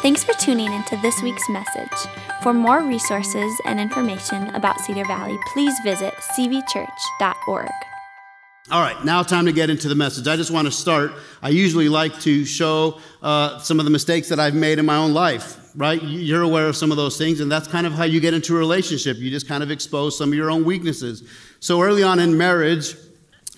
Thanks for tuning into this week's message. For more resources and information about Cedar Valley, please visit cvchurch.org. All right, now time to get into the message. I just want to start. I usually like to show uh, some of the mistakes that I've made in my own life, right? You're aware of some of those things, and that's kind of how you get into a relationship. You just kind of expose some of your own weaknesses. So early on in marriage,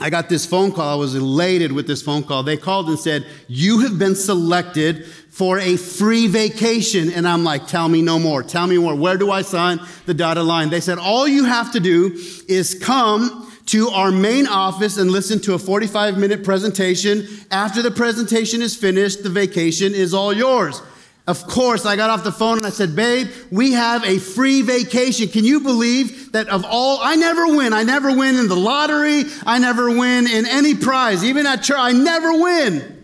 I got this phone call. I was elated with this phone call. They called and said, You have been selected for a free vacation. And I'm like, Tell me no more. Tell me more. Where do I sign the dotted line? They said, All you have to do is come to our main office and listen to a 45 minute presentation. After the presentation is finished, the vacation is all yours. Of course, I got off the phone and I said, Babe, we have a free vacation. Can you believe that of all, I never win. I never win in the lottery. I never win in any prize. Even at church, I never win.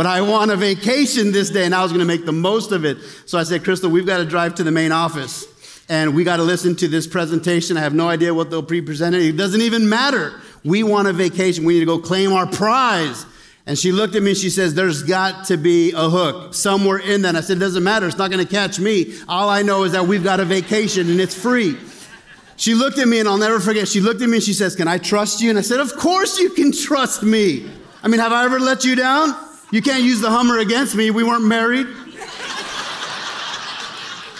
But I want a vacation this day and I was going to make the most of it. So I said, Crystal, we've got to drive to the main office and we got to listen to this presentation. I have no idea what they'll be presenting. It doesn't even matter. We want a vacation. We need to go claim our prize. And she looked at me and she says, There's got to be a hook somewhere in that. I said, It doesn't matter. It's not going to catch me. All I know is that we've got a vacation and it's free. She looked at me and I'll never forget. She looked at me and she says, Can I trust you? And I said, Of course you can trust me. I mean, have I ever let you down? You can't use the Hummer against me. We weren't married.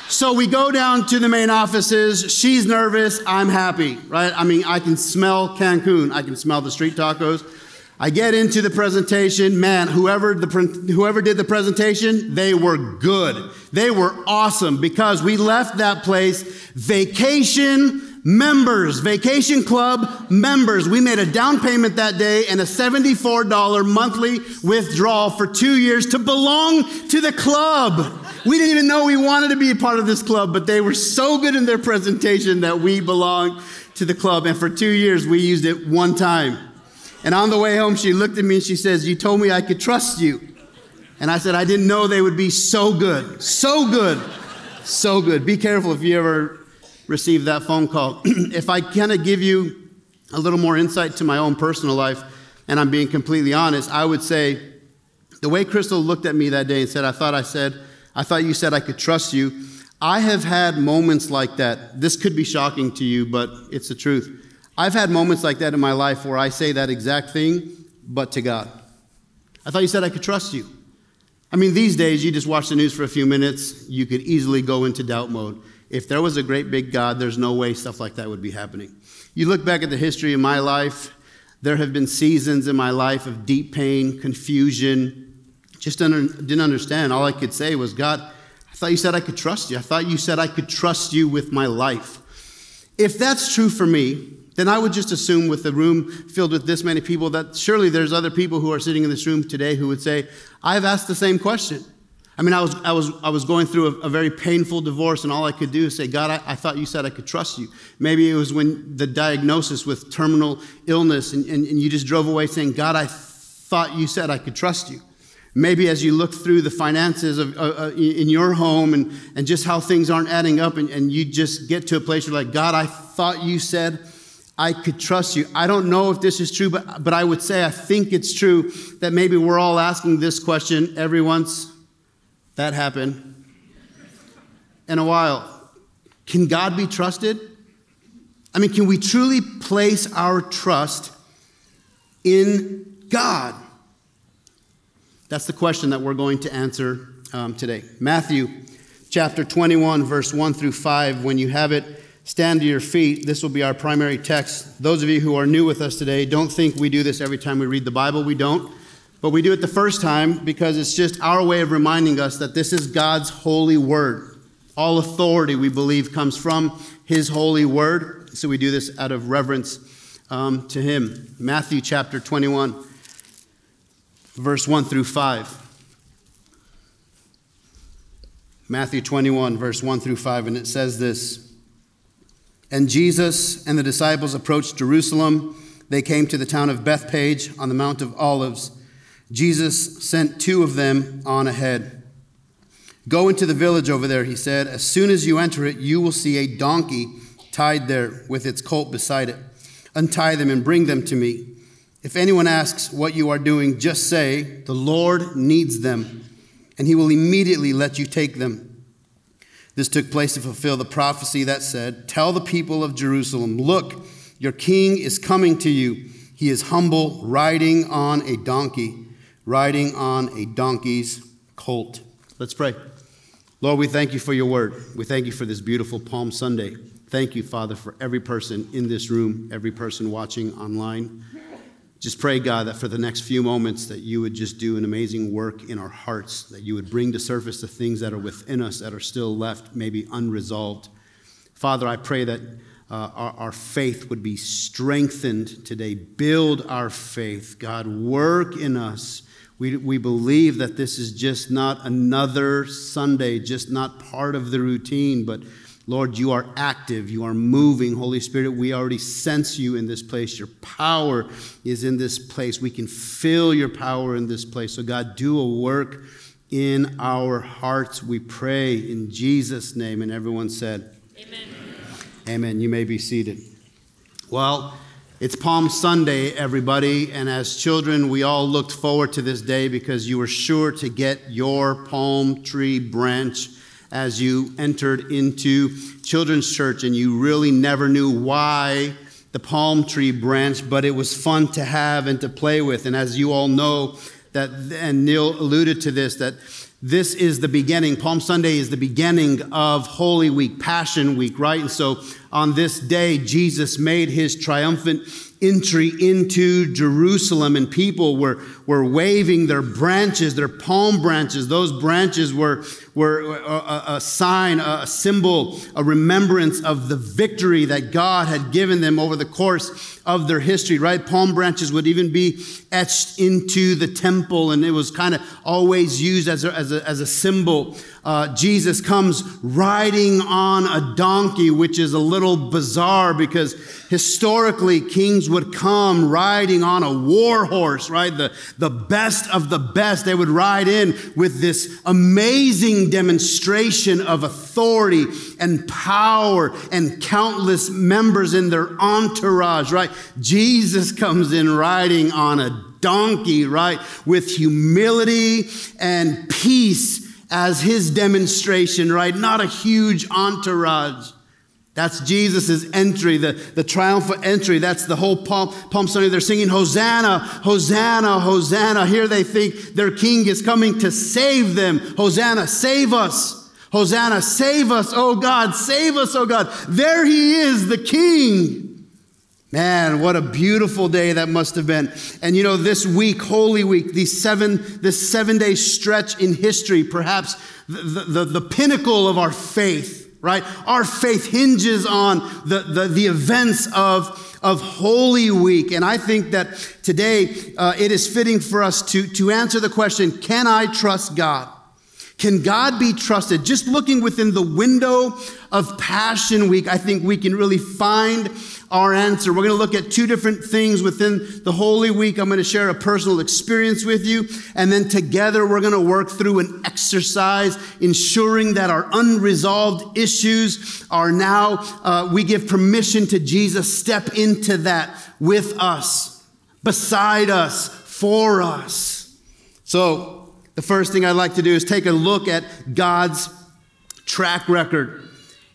So we go down to the main offices. She's nervous. I'm happy, right? I mean, I can smell Cancun. I can smell the street tacos. I get into the presentation. Man, whoever, the, whoever did the presentation, they were good. They were awesome because we left that place vacation members, vacation club members. We made a down payment that day and a $74 monthly withdrawal for two years to belong to the club. We didn't even know we wanted to be a part of this club, but they were so good in their presentation that we belonged to the club. And for two years, we used it one time. And on the way home, she looked at me and she says, You told me I could trust you. And I said, I didn't know they would be so good. So good. So good. Be careful if you ever receive that phone call. if I kind of give you a little more insight to my own personal life, and I'm being completely honest, I would say the way Crystal looked at me that day and said, I thought I said, I thought you said I could trust you. I have had moments like that. This could be shocking to you, but it's the truth. I've had moments like that in my life where I say that exact thing, but to God. I thought you said I could trust you. I mean, these days, you just watch the news for a few minutes, you could easily go into doubt mode. If there was a great big God, there's no way stuff like that would be happening. You look back at the history of my life, there have been seasons in my life of deep pain, confusion, just didn't understand. All I could say was, God, I thought you said I could trust you. I thought you said I could trust you with my life. If that's true for me, then I would just assume with the room filled with this many people that surely there's other people who are sitting in this room today who would say, I've asked the same question. I mean, I was, I was, I was going through a, a very painful divorce, and all I could do is say, God, I, I, thought you said I could trust you. Maybe it was when the diagnosis with terminal illness, and, and, and you just drove away saying, God, I thought you said I could trust you. Maybe as you look through the finances of, uh, uh, in your home and, and just how things aren't adding up, and, and you just get to a place where, like, God, I thought you said I could trust you. I don't know if this is true, but, but I would say I think it's true that maybe we're all asking this question every once that happened in a while. Can God be trusted? I mean, can we truly place our trust in God? That's the question that we're going to answer um, today. Matthew chapter 21, verse 1 through 5. When you have it, stand to your feet. This will be our primary text. Those of you who are new with us today, don't think we do this every time we read the Bible. We don't. But we do it the first time because it's just our way of reminding us that this is God's holy word. All authority, we believe, comes from His holy word. So we do this out of reverence um, to Him. Matthew chapter 21 verse 1 through 5. Matthew 21, verse 1 through 5, and it says this And Jesus and the disciples approached Jerusalem. They came to the town of Bethphage on the Mount of Olives. Jesus sent two of them on ahead. Go into the village over there, he said. As soon as you enter it, you will see a donkey tied there with its colt beside it. Untie them and bring them to me. If anyone asks what you are doing, just say, The Lord needs them, and he will immediately let you take them. This took place to fulfill the prophecy that said, Tell the people of Jerusalem, look, your king is coming to you. He is humble, riding on a donkey, riding on a donkey's colt. Let's pray. Lord, we thank you for your word. We thank you for this beautiful Palm Sunday. Thank you, Father, for every person in this room, every person watching online. Just pray, God, that for the next few moments that you would just do an amazing work in our hearts, that you would bring to surface the things that are within us that are still left, maybe unresolved. Father, I pray that uh, our, our faith would be strengthened today. Build our faith. God, work in us. We, we believe that this is just not another Sunday, just not part of the routine, but Lord, you are active, you are moving. Holy Spirit, we already sense you in this place. Your power is in this place. We can feel your power in this place. So, God, do a work in our hearts, we pray in Jesus' name. And everyone said, Amen. Amen. You may be seated. Well, it's Palm Sunday, everybody, and as children, we all looked forward to this day because you were sure to get your palm tree branch as you entered into children's church and you really never knew why the palm tree branch, but it was fun to have and to play with. And as you all know, that and Neil alluded to this, that this is the beginning. Palm Sunday is the beginning of Holy Week, Passion Week, right? And so on this day, Jesus made his triumphant entry into Jerusalem, and people were, were waving their branches, their palm branches. Those branches were, were a, a sign, a symbol, a remembrance of the victory that God had given them over the course of their history, right? Palm branches would even be etched into the temple, and it was kind of always used as a, as a, as a symbol. Uh, Jesus comes riding on a donkey, which is a little bizarre because historically kings would come riding on a war horse, right? The, the best of the best. They would ride in with this amazing demonstration of authority and power and countless members in their entourage, right? Jesus comes in riding on a donkey, right? With humility and peace as his demonstration, right? Not a huge entourage. That's Jesus' entry, the, the triumphant entry. That's the whole Palm, Palm Sunday. They're singing, Hosanna, Hosanna, Hosanna. Here they think their king is coming to save them. Hosanna, save us. Hosanna, save us, oh God, save us, oh God. There he is, the king. Man, what a beautiful day that must have been. And you know, this week, Holy Week, these seven, this seven day stretch in history, perhaps the, the, the pinnacle of our faith, right? Our faith hinges on the, the, the events of, of Holy Week. And I think that today uh, it is fitting for us to, to answer the question can I trust God? Can God be trusted? Just looking within the window of Passion Week, I think we can really find our answer. We're going to look at two different things within the Holy Week. I'm going to share a personal experience with you, and then together we're going to work through an exercise ensuring that our unresolved issues are now, uh, we give permission to Jesus step into that with us, beside us, for us. So, the first thing I'd like to do is take a look at God's track record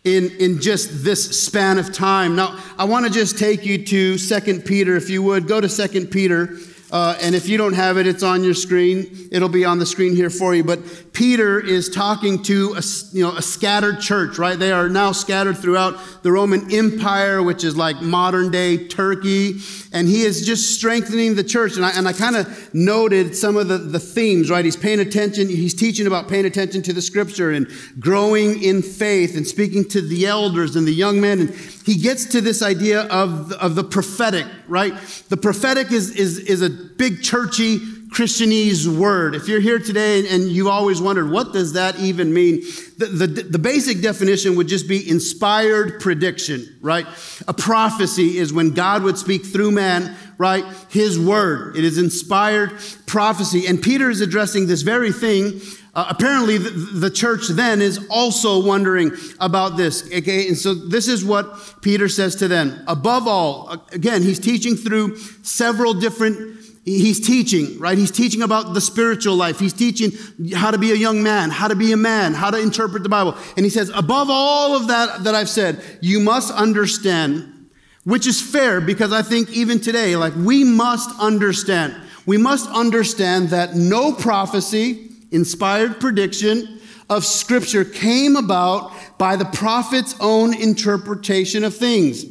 in, in just this span of time. Now, I want to just take you to Second Peter, if you would. Go to Second Peter uh, and if you don't have it, it's on your screen. It'll be on the screen here for you. But Peter is talking to a, you know, a scattered church, right? They are now scattered throughout the Roman Empire, which is like modern day Turkey. And he is just strengthening the church. And I, and I kind of noted some of the, the themes, right? He's paying attention. He's teaching about paying attention to the scripture and growing in faith and speaking to the elders and the young men. And he gets to this idea of, of the prophetic, right? The prophetic is, is, is a big churchy Christianese word. If you're here today and you've always wondered, what does that even mean? The, the, the, basic definition would just be inspired prediction, right? A prophecy is when God would speak through man, right? His word. It is inspired prophecy. And Peter is addressing this very thing. Uh, apparently, the, the church then is also wondering about this. Okay, and so this is what Peter says to them. Above all, again, he's teaching through several different He's teaching, right? He's teaching about the spiritual life. He's teaching how to be a young man, how to be a man, how to interpret the Bible. And he says, above all of that that I've said, you must understand, which is fair because I think even today, like we must understand. We must understand that no prophecy, inspired prediction of scripture came about by the prophet's own interpretation of things.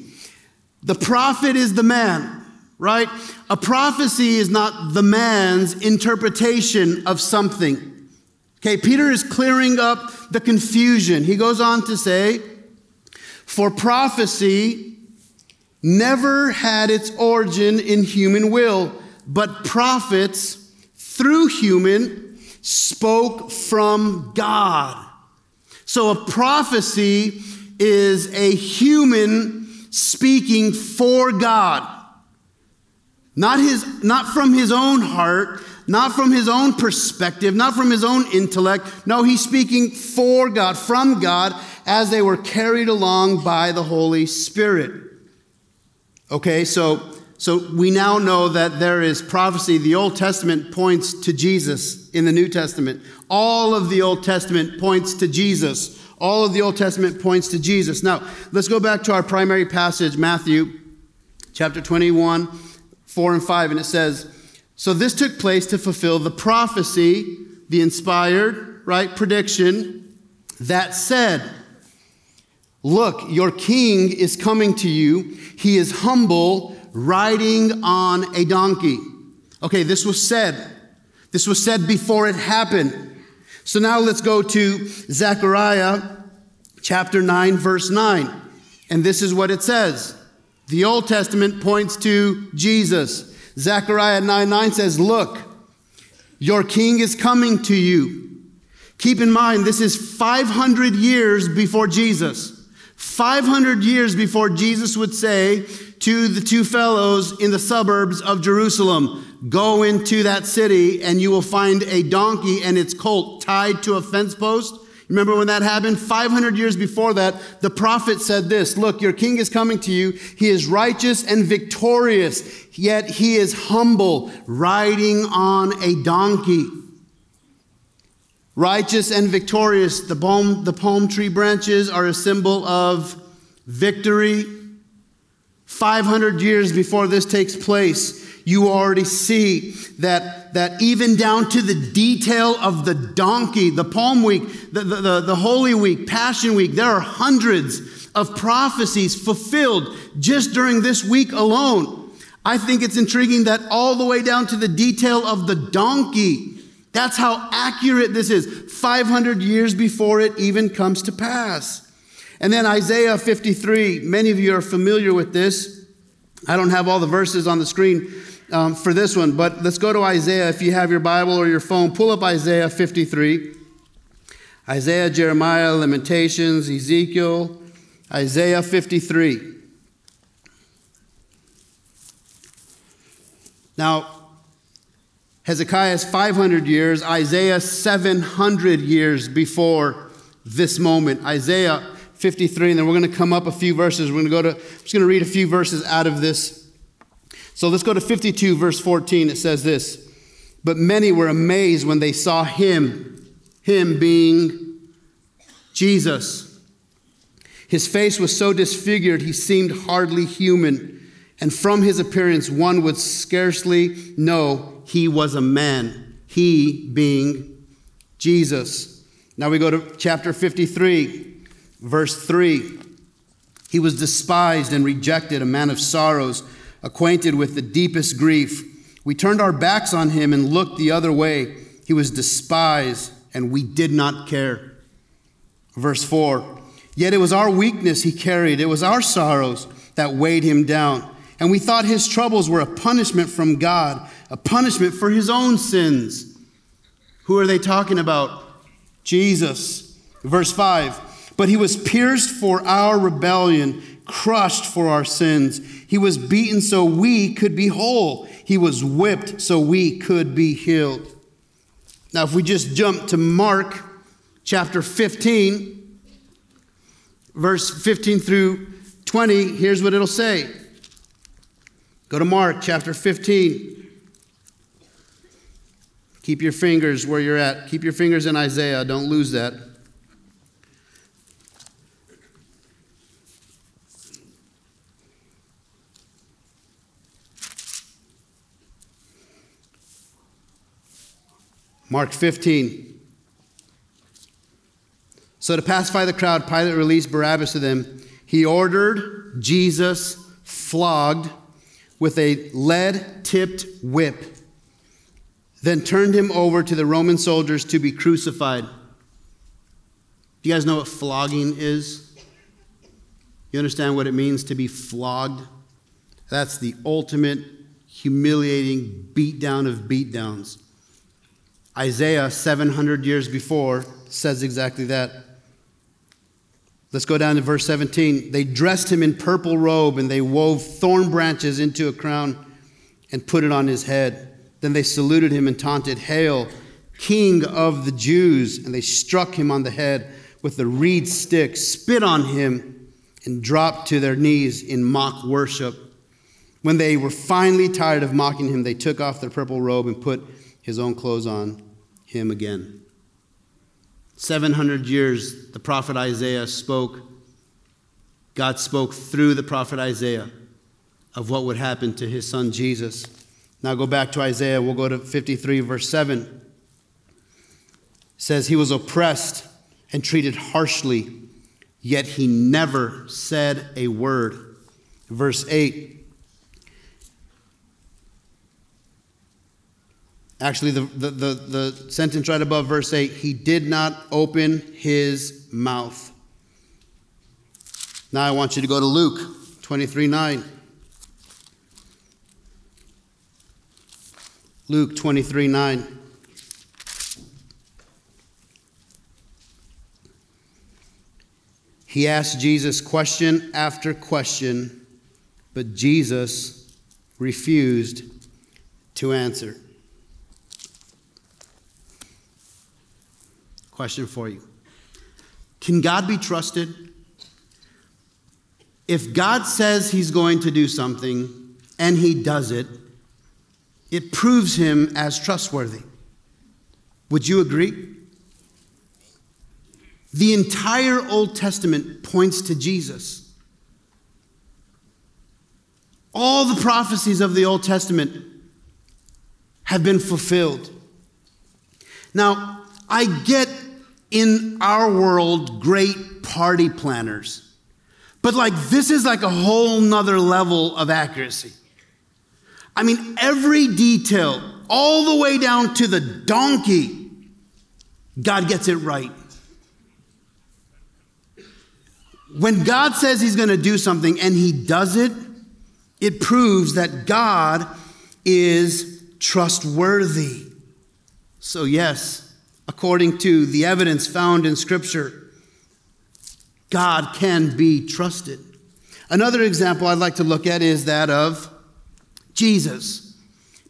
The prophet is the man right? A prophecy is not the man's interpretation of something. Okay, Peter is clearing up the confusion. He goes on to say, For prophecy never had its origin in human will, but prophets, through human, spoke from God. So a prophecy is a human speaking for God. Not, his, not from his own heart, not from his own perspective, not from his own intellect. No, he's speaking for God, from God, as they were carried along by the Holy Spirit. Okay, so, so we now know that there is prophecy. The Old Testament points to Jesus in the New Testament. All of the Old Testament points to Jesus. All of the Old Testament points to Jesus. Now, let's go back to our primary passage, Matthew chapter 21 4 and 5, and it says, So this took place to fulfill the prophecy, the inspired, right, prediction that said, Look, your king is coming to you. He is humble, riding on a donkey. Okay, this was said. This was said before it happened. So now let's go to Zechariah chapter 9, verse 9. And this is what it says. The Old Testament points to Jesus. Zechariah 9 9 says, Look, your king is coming to you. Keep in mind, this is 500 years before Jesus. 500 years before Jesus would say to the two fellows in the suburbs of Jerusalem, Go into that city and you will find a donkey and its colt tied to a fence post Remember when that happened? 500 years before that, the prophet said this Look, your king is coming to you. He is righteous and victorious, yet he is humble, riding on a donkey. Righteous and victorious, the palm, the palm tree branches are a symbol of victory. 500 years before this takes place, you already see that, that even down to the detail of the donkey, the Palm Week, the, the, the, the Holy Week, Passion Week, there are hundreds of prophecies fulfilled just during this week alone. I think it's intriguing that all the way down to the detail of the donkey, that's how accurate this is, 500 years before it even comes to pass. And then Isaiah 53, many of you are familiar with this. I don't have all the verses on the screen, um, for this one, but let's go to Isaiah. If you have your Bible or your phone, pull up Isaiah 53. Isaiah, Jeremiah, Lamentations, Ezekiel, Isaiah 53. Now, Hezekiah is 500 years, Isaiah 700 years before this moment. Isaiah 53, and then we're going to come up a few verses. We're going to go to, I'm just going to read a few verses out of this so let's go to 52, verse 14. It says this But many were amazed when they saw him, him being Jesus. His face was so disfigured, he seemed hardly human. And from his appearance, one would scarcely know he was a man, he being Jesus. Now we go to chapter 53, verse 3. He was despised and rejected, a man of sorrows acquainted with the deepest grief. We turned our backs on him and looked the other way. He was despised, and we did not care. Verse 4 Yet it was our weakness he carried, it was our sorrows that weighed him down. And we thought his troubles were a punishment from God, a punishment for his own sins. Who are they talking about? Jesus. Verse 5 But he was pierced for our rebellion crushed for our sins. He was beaten so we could be whole. He was whipped so we could be healed. Now, if we just jump to Mark chapter 15, verse 15 through 20, here's what it'll say. Go to Mark chapter 15, Keep your fingers where you're at. Keep your fingers in Isaiah. Don't lose that. Mark 15. So, to pacify the crowd, Pilate released Barabbas to them. He ordered Jesus flogged with a lead tipped whip, then turned him over to the Roman soldiers to be crucified. Do you guys know what flogging is? You understand what it means to be flogged? That's the ultimate humiliating beatdown of beatdowns. Isaiah, 700 years before, says exactly that. Let's go down to verse 17. They dressed him in purple robe and they wove thorn branches into a crown and put it on his head. Then they saluted him and taunted, Hail, King of the Jews! And they struck him on the head with the reed stick, spit on him, and dropped to their knees in mock worship. When they were finally tired of mocking him, they took off their purple robe and put his own clothes on him again. 700 years, the prophet Isaiah spoke. God spoke through the prophet Isaiah of what would happen to his son Jesus. Now go back to Isaiah. We'll go to 53, verse 7. It says, He was oppressed and treated harshly, yet he never said a word. Verse 8 Actually, the, the, the, the, sentence right above verse 8 he did not open his mouth. Now I want you to go to Luke 23 9. Luke 23 9. He asked Jesus question after question, but Jesus refused to answer. Question for you Can God be trusted? If God says he's going to do something and he does it, it proves him as trustworthy. Would you agree? The entire Old Testament points to Jesus. All the prophecies of the Old Testament have been fulfilled. Now, I get in our world great party planners. But like this is like a whole nother level of accuracy. I mean, every detail, all the way down to the donkey, God gets it right. When God says he's going to do something and he does it, it proves that God is trustworthy. So, yes, according to the evidence found in Scripture, God can be trusted. Another example I'd like to look at is that of Jesus.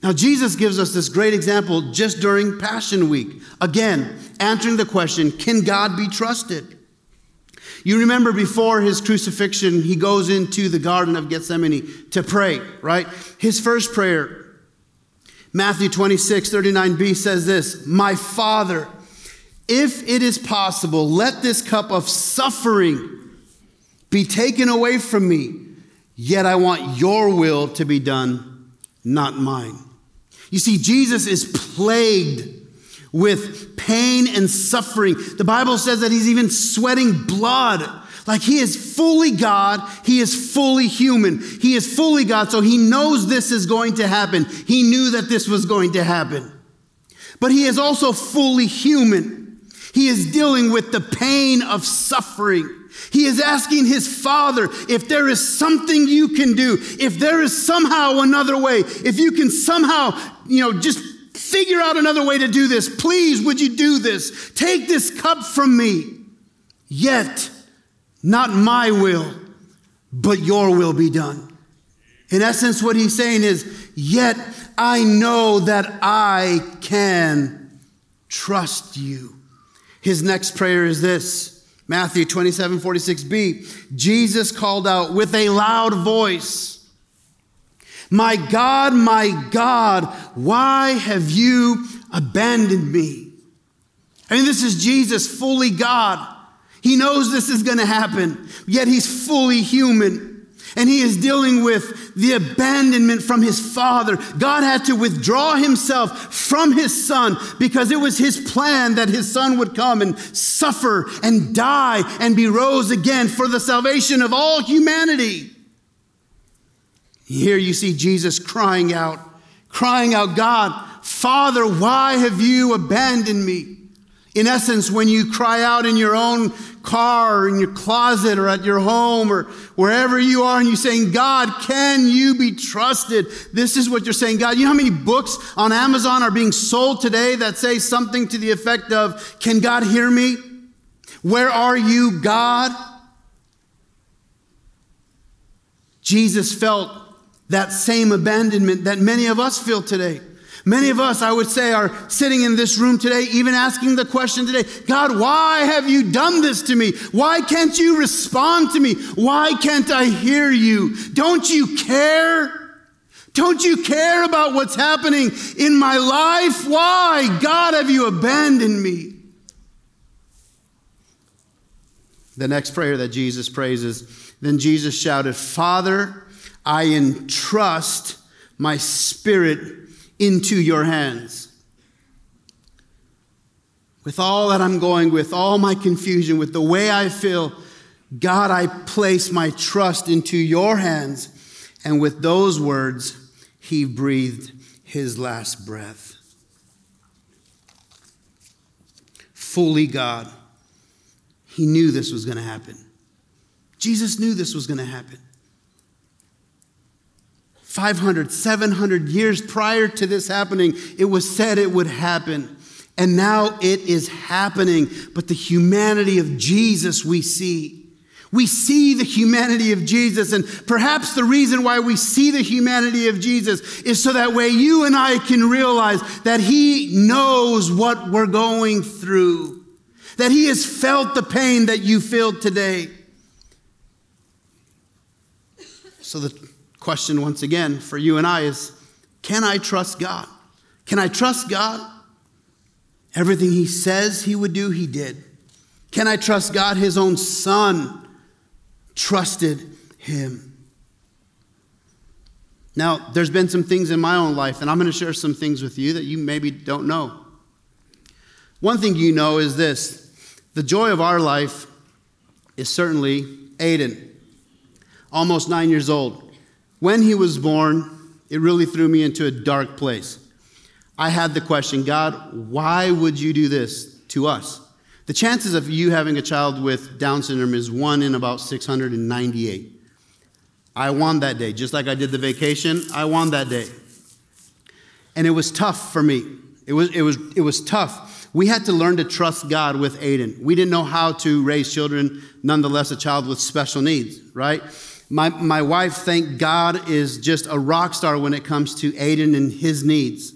Now, Jesus gives us this great example just during Passion Week. Again, answering the question can God be trusted? You remember before his crucifixion, he goes into the Garden of Gethsemane to pray, right? His first prayer Matthew 26, 39b says this My Father, if it is possible, let this cup of suffering be taken away from me, yet I want your will to be done, not mine. You see, Jesus is plagued with pain and suffering. The Bible says that he's even sweating blood like he is fully God, he is fully human. He is fully God, so he knows this is going to happen. He knew that this was going to happen. But he is also fully human. He is dealing with the pain of suffering. He is asking his father if there is something you can do, if there is somehow another way, if you can somehow, you know, just figure out another way to do this. Please, would you do this? Take this cup from me. Yet, not my will, but your will be done. In essence, what he's saying is, Yet I know that I can trust you. His next prayer is this Matthew 27 46b. Jesus called out with a loud voice, My God, my God, why have you abandoned me. I mean, this is Jesus, fully God. He knows this is going to happen, yet he's fully human. And he is dealing with the abandonment from his father. God had to withdraw himself from his son because it was his plan that his son would come and suffer and die and be rose again for the salvation of all humanity. Here you see Jesus crying out, crying out, God, Father, why have you abandoned me? In essence, when you cry out in your own car or in your closet or at your home or wherever you are and you're saying, God, can you be trusted? This is what you're saying. God, you know how many books on Amazon are being sold today that say something to the effect of, Can God hear me? Where are you, God? Jesus felt that same abandonment that many of us feel today. Many of us, I would say, are sitting in this room today, even asking the question today God, why have you done this to me? Why can't you respond to me? Why can't I hear you? Don't you care? Don't you care about what's happening in my life? Why, God, have you abandoned me? The next prayer that Jesus prays is Then Jesus shouted, Father, I entrust my spirit into your hands. With all that I'm going, with all my confusion, with the way I feel, God, I place my trust into your hands. And with those words, he breathed his last breath. Fully God. He knew this was going to happen. Jesus knew this was going to happen. 500, 700 years prior to this happening, it was said it would happen. And now it is happening. But the humanity of Jesus we see. We see the humanity of Jesus. And perhaps the reason why we see the humanity of Jesus is so that way you and I can realize that He knows what we're going through, that He has felt the pain that you feel today. So the question once again for you and I is can I trust God? Can I trust God? Everything He says He would do, He did. Can I trust God? His own Son trusted Him. Now, there's been some things in my own life, and I'm going to share some things with you that you maybe don't know. One thing you know is this the joy of our life is certainly Aiden, almost nine years old. When he was born, it really threw me into a dark place. I had the question God, why would you do this to us? The chances of you having a child with Down syndrome is one in about 698. I won that day. Just like I did the vacation, I won that day. And it was tough for me. It was, it was, it was tough. We had to learn to trust God with Aiden. We didn't know how to raise children, nonetheless, a child with special needs, right? My, my wife, thank God, is just a rock star when it comes to Aiden and his needs.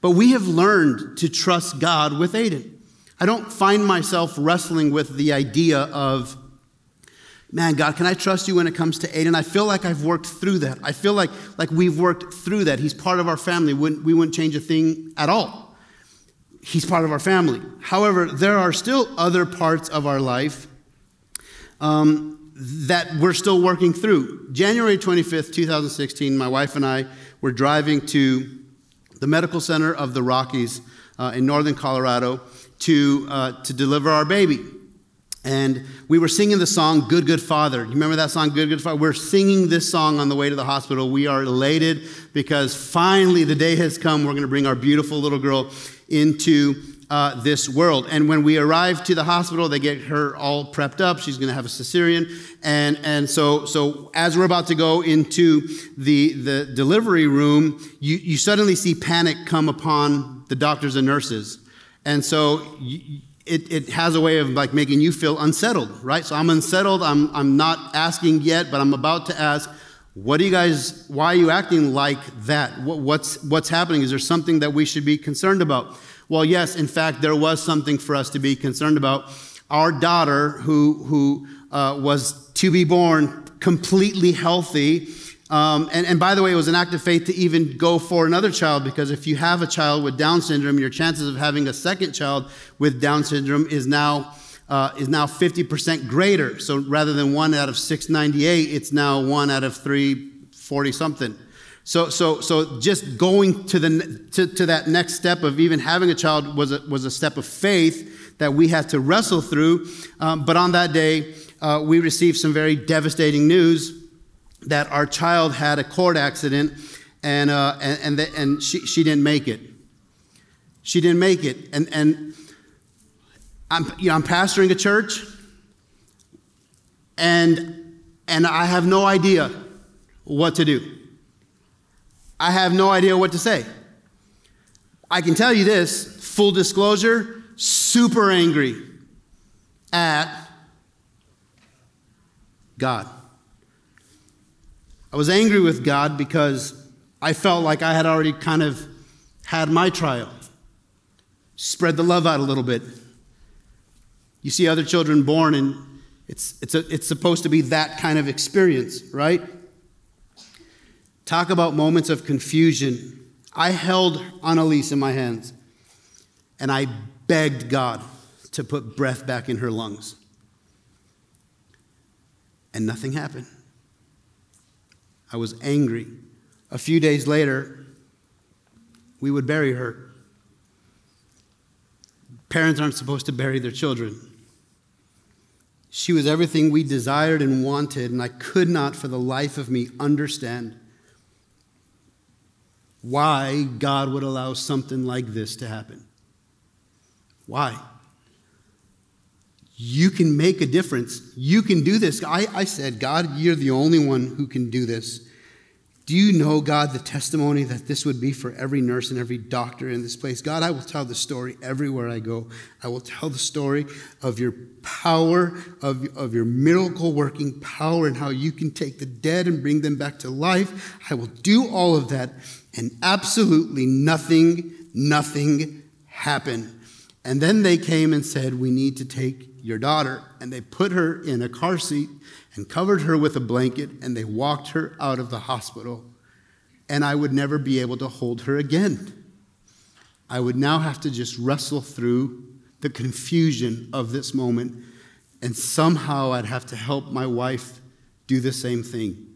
But we have learned to trust God with Aiden. I don't find myself wrestling with the idea of, man, God, can I trust you when it comes to Aiden? I feel like I've worked through that. I feel like, like we've worked through that. He's part of our family. Wouldn't, we wouldn't change a thing at all. He's part of our family. However, there are still other parts of our life um, that we're still working through. January 25th, 2016, my wife and I were driving to the medical center of the Rockies uh, in northern Colorado to, uh, to deliver our baby. And we were singing the song Good Good Father. You remember that song, Good Good Father? We're singing this song on the way to the hospital. We are elated because finally the day has come. We're going to bring our beautiful little girl into uh, this world. And when we arrive to the hospital, they get her all prepped up. She's going to have a cesarean. And, and so, so as we're about to go into the, the delivery room, you, you suddenly see panic come upon the doctors and nurses. And so you, it, it has a way of like making you feel unsettled, right? So I'm unsettled. I'm, I'm not asking yet, but I'm about to ask, what do you guys, why are you acting like that? What, what's, what's happening? Is there something that we should be concerned about? Well, yes, in fact, there was something for us to be concerned about. Our daughter, who, who uh, was to be born completely healthy, Um, and, and by the way, it was an act of faith to even go for another child because if you have a child with Down syndrome, your chances of having a second child with Down syndrome is now uh, is now 50% greater. So rather than one out of 698, it's now one out of 340 something. So, so, so just going to, the, to, to that next step of even having a child was a, was a step of faith that we had to wrestle through. Um, but on that day, uh, we received some very devastating news that our child had a cord accident and, uh, and, and, the, and she, she didn't make it. She didn't make it. And, and I'm, you know, I'm pastoring a church and, and I have no idea what to do. I have no idea what to say. I can tell you this full disclosure, super angry at God. I was angry with God because I felt like I had already kind of had my trial. Spread the love out a little bit. You see other children born, and it's, it's, a, it's supposed to be that kind of experience, right? Talk about moments of confusion. I held Annalise in my hands, and I begged God to put breath back in her lungs. And nothing happened. I was angry. A few days later, we would bury her. Parents aren't supposed to bury their children. She was everything we desired and wanted, and I could not for the life of me understand why God would allow something like this to happen. Why? You can make a difference. You can do this. I, I said, God, you're the only one who can do this. Do you know, God, the testimony that this would be for every nurse and every doctor in this place? God, I will tell the story everywhere I go. I will tell the story of your power, of, of your miracle working power, and how you can take the dead and bring them back to life. I will do all of that, and absolutely nothing, nothing happened. And then they came and said, We need to take your daughter. And they put her in a car seat and covered her with a blanket and they walked her out of the hospital. And I would never be able to hold her again. I would now have to just wrestle through the confusion of this moment. And somehow I'd have to help my wife do the same thing.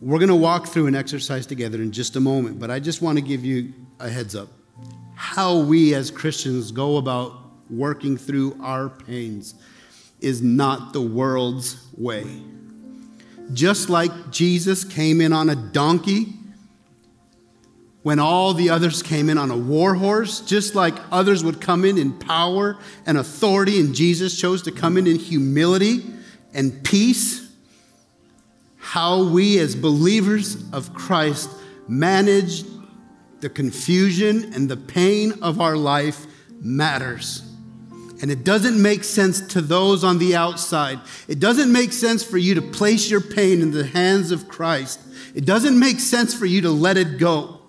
We're going to walk through an exercise together in just a moment, but I just want to give you a heads up how we as Christians go about working through our pains is not the world's way. Just like Jesus came in on a donkey when all the others came in on a war horse, just like others would come in in power and authority, and Jesus chose to come in in humility and peace, how we as believers of Christ manage the confusion and the pain of our life matters. And it doesn't make sense to those on the outside. It doesn't make sense for you to place your pain in the hands of Christ. It doesn't make sense for you to let it go.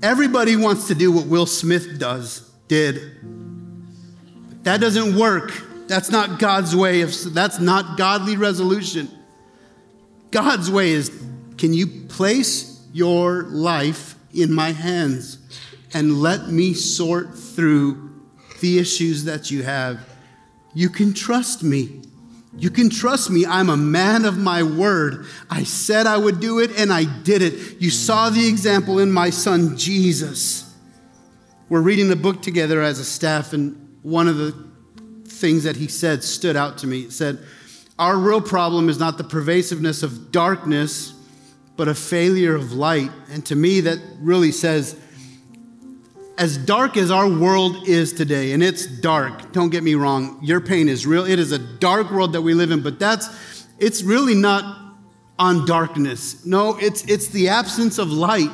Everybody wants to do what Will Smith does, did. But that doesn't work. That's not God's way of that's not godly resolution. God's way is can you place your life in my hands and let me sort through the issues that you have. You can trust me. You can trust me. I'm a man of my word. I said I would do it and I did it. You saw the example in my son Jesus. We're reading the book together as a staff, and one of the things that he said stood out to me. It said, Our real problem is not the pervasiveness of darkness but a failure of light. And to me, that really says, as dark as our world is today, and it's dark, don't get me wrong, your pain is real. It is a dark world that we live in, but that's, it's really not on darkness. No, it's, it's the absence of light.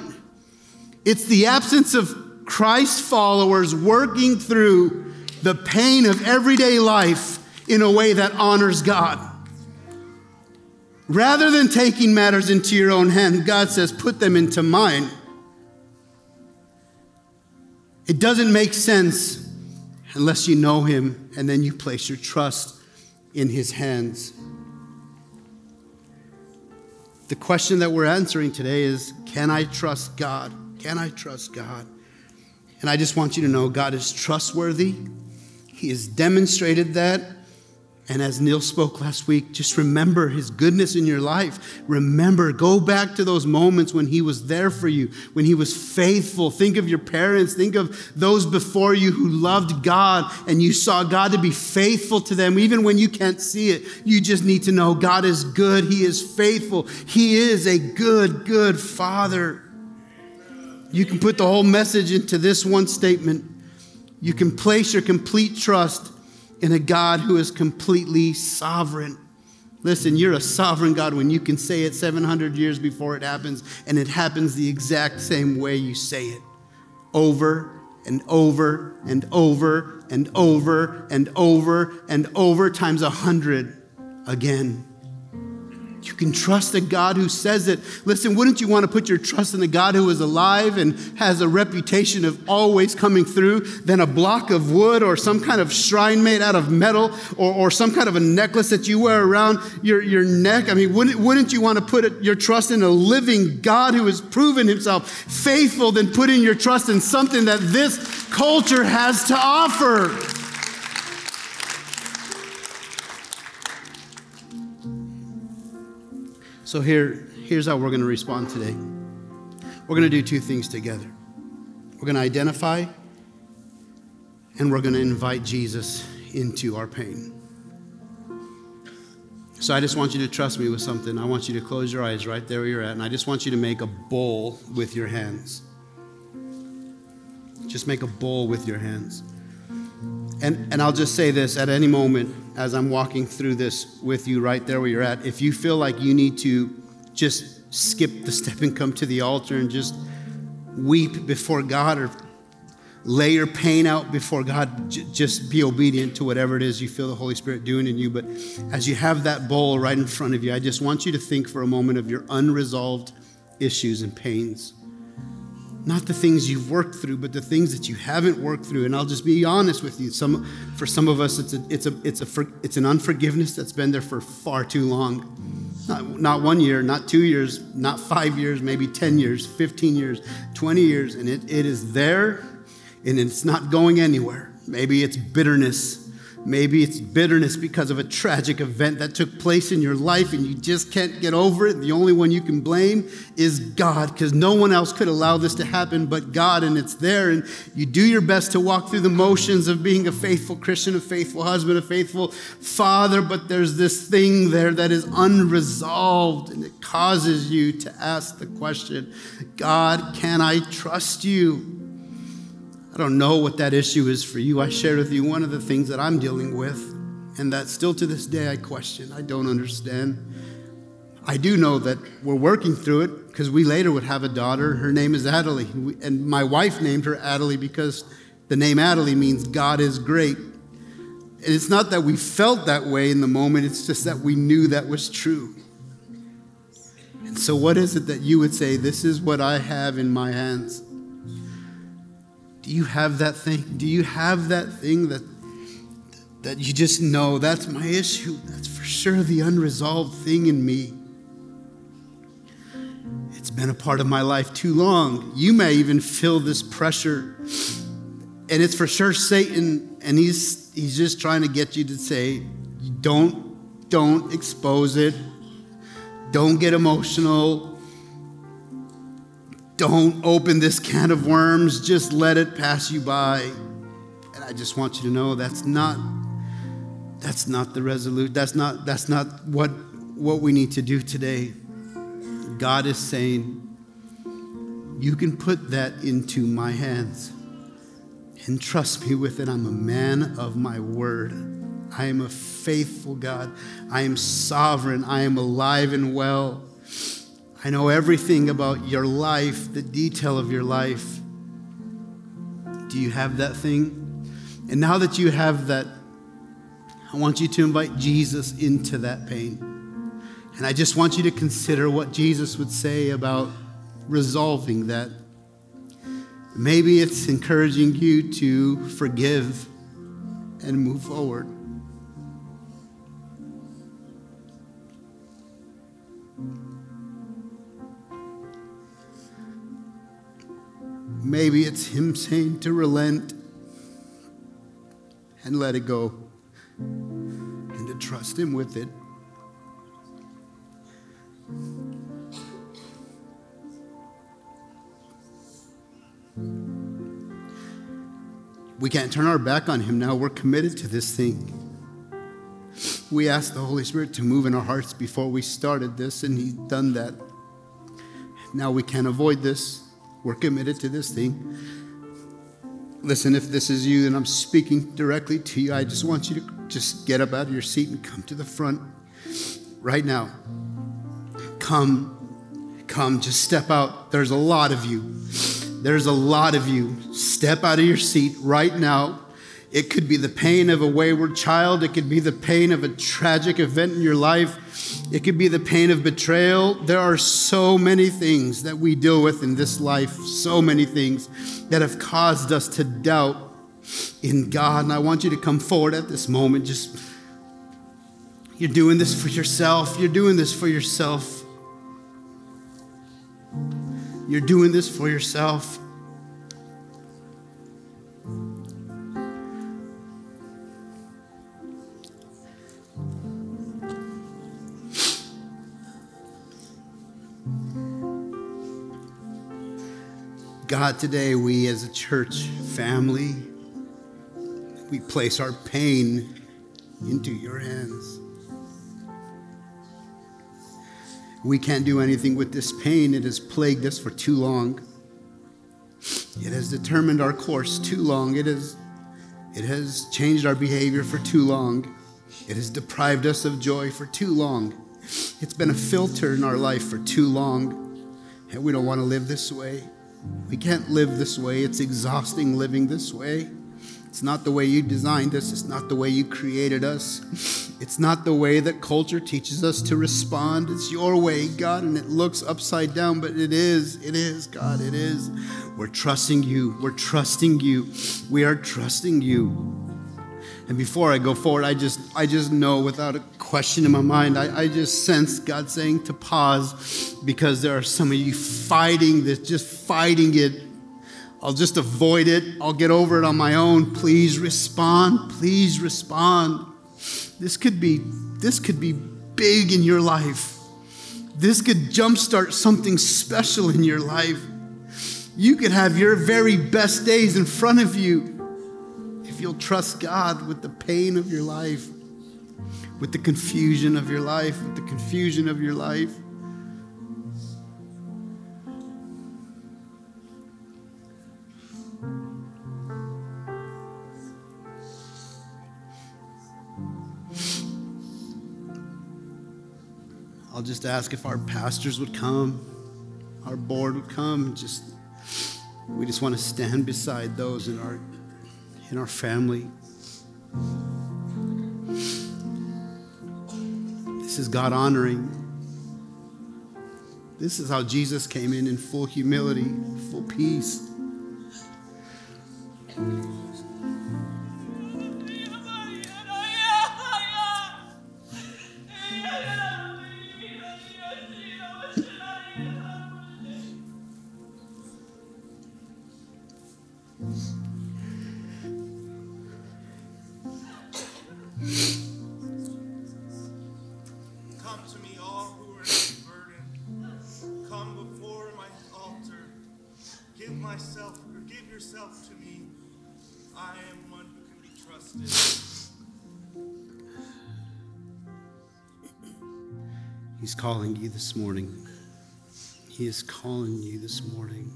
It's the absence of Christ followers working through the pain of everyday life in a way that honors God. Rather than taking matters into your own hand, God says, put them into mine. It doesn't make sense unless you know Him and then you place your trust in his hands. The question that we're answering today is Can I trust God? Can I trust God? And I just want you to know God is trustworthy. He has demonstrated that and as Neil spoke last week, just remember his goodness in your life. Remember, go back to those moments when he was there for you, when he was faithful. Think of your parents, think of those before you who loved God and you saw God to be faithful to them. Even when you can't see it, you just need to know God is good, he is faithful, he is a good, good father. You can put the whole message into this one statement. You can place your complete trust in a God who is completely sovereign. Listen, you're a sovereign God when you can say it 700 years before it happens, and it happens the exact same way you say it over and over and over and over and over and over times a hundred again. You can trust a God who says it. Listen, wouldn't you want to put your trust in a God who is alive and has a reputation of always coming through than a block of wood or some kind of shrine made out of metal or, or some kind of a necklace that you wear around your, your neck? I mean, wouldn't, wouldn't you want to put it, your trust in a living God who has proven himself faithful than putting your trust in something that this culture has to offer? So here, here's how we're going to respond today. We're going to do two things together. We're going to identify and we're going to invite Jesus into our pain. So I just want you to trust me with something. I want you to close your eyes right there where you're at, and I just want you to make a bowl with your hands. Just make a bowl with your hands. And, and I'll just say this at any moment as I'm walking through this with you right there where you're at, if you feel like you need to just skip the step and come to the altar and just weep before God or lay your pain out before God, j- just be obedient to whatever it is you feel the Holy Spirit doing in you. But as you have that bowl right in front of you, I just want you to think for a moment of your unresolved issues and pains not the things you've worked through, but the things that you haven't worked through. And I'll just be honest with you. Some, for some of us, it's, a, it's, a, it's, a, it's an unforgiveness that's been there for far too long. Not, not one year, not two years, not five years, maybe 10 years, 15 years, 20 years. And it, it is there and it's not going anywhere. Maybe it's bitterness Maybe it's bitterness because of a tragic event that took place in your life and you just can't get over it. The only one you can blame is God because no one else could allow this to happen but God, and it's there. And you do your best to walk through the motions of being a faithful Christian, a faithful husband, a faithful father, but there's this thing there that is unresolved and it causes you to ask the question God, can I trust you? I don't know what that issue is for you. I shared with you one of the things that I'm dealing with, and that still to this day I question. I don't understand. I do know that we're working through it because we later would have a daughter. Her name is Adelie, and my wife named her Adelie because the name Adelie means God is great. And it's not that we felt that way in the moment, it's just that we knew that was true. And so, what is it that you would say, This is what I have in my hands? Do you have that thing? Do you have that thing that that you just know that's my issue? That's for sure the unresolved thing in me. It's been a part of my life too long. You may even feel this pressure. And it's for sure Satan, and he's he's just trying to get you to say, don't, don't expose it. Don't get emotional don't open this can of worms, just let it pass you by. And I just want you to know that's not that's not the resolute. That's not that's not what what we need to do today. God is saying, you can put that into my hands and trust me with it. I'm a man of my word. I am a faithful God. I am sovereign. I am alive and well. I know everything about your life, the detail of your life. Do you have that thing? And now that you have that, I want you to invite Jesus into that pain. And I just want you to consider what Jesus would say about resolving that. Maybe it's encouraging you to forgive and move forward. Maybe it's Him saying to relent and let it go and to trust Him with it. We can't turn our back on Him now. We're committed to this thing. We asked the Holy Spirit to move in our hearts before we started this, and He's done that. Now we can't avoid this. We're committed to this thing. Listen, if this is you and I'm speaking directly to you, I just want you to just get up out of your seat and come to the front right now. Come, come, just step out. There's a lot of you. There's a lot of you. Step out of your seat right now. It could be the pain of a wayward child. It could be the pain of a tragic event in your life. It could be the pain of betrayal. There are so many things that we deal with in this life, so many things that have caused us to doubt in God. And I want you to come forward at this moment. Just, you're doing this for yourself. You're doing this for yourself. You're doing this for yourself. God, today we as a church family, we place our pain into your hands. We can't do anything with this pain. It has plagued us for too long. It has determined our course too long. It has, it has changed our behavior for too long. It has deprived us of joy for too long. It's been a filter in our life for too long. And we don't want to live this way. We can't live this way. It's exhausting living this way. It's not the way you designed us, it's not the way you created us. It's not the way that culture teaches us to respond. It's your way, God, and it looks upside down, but it is. It is, God, it is. We're trusting you. We're trusting you. We are trusting you. And before I go forward, I just I just know without a question in my mind, I, I just sense God saying to pause because there are some of you fighting this, just fighting it I'll just avoid it. I'll get over it on my own. Please respond. Please respond. This could be this could be big in your life. This could jumpstart something special in your life. You could have your very best days in front of you if you'll trust God with the pain of your life, with the confusion of your life, with the confusion of your life. I'll just ask if our pastors would come, our board would come. Just we just want to stand beside those in our in our family. This is God honoring. This is how Jesus came in in full humility, full peace. Morning. He is calling you this morning.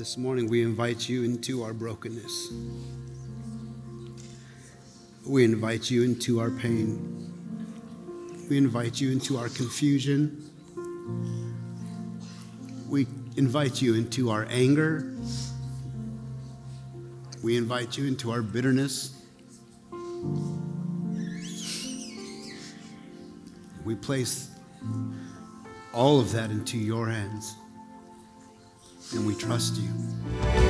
This morning we invite you into our brokenness. We invite you into our pain. We invite you into our confusion. We invite you into our anger. We invite you into our bitterness. We place all of that into your hands and we trust you.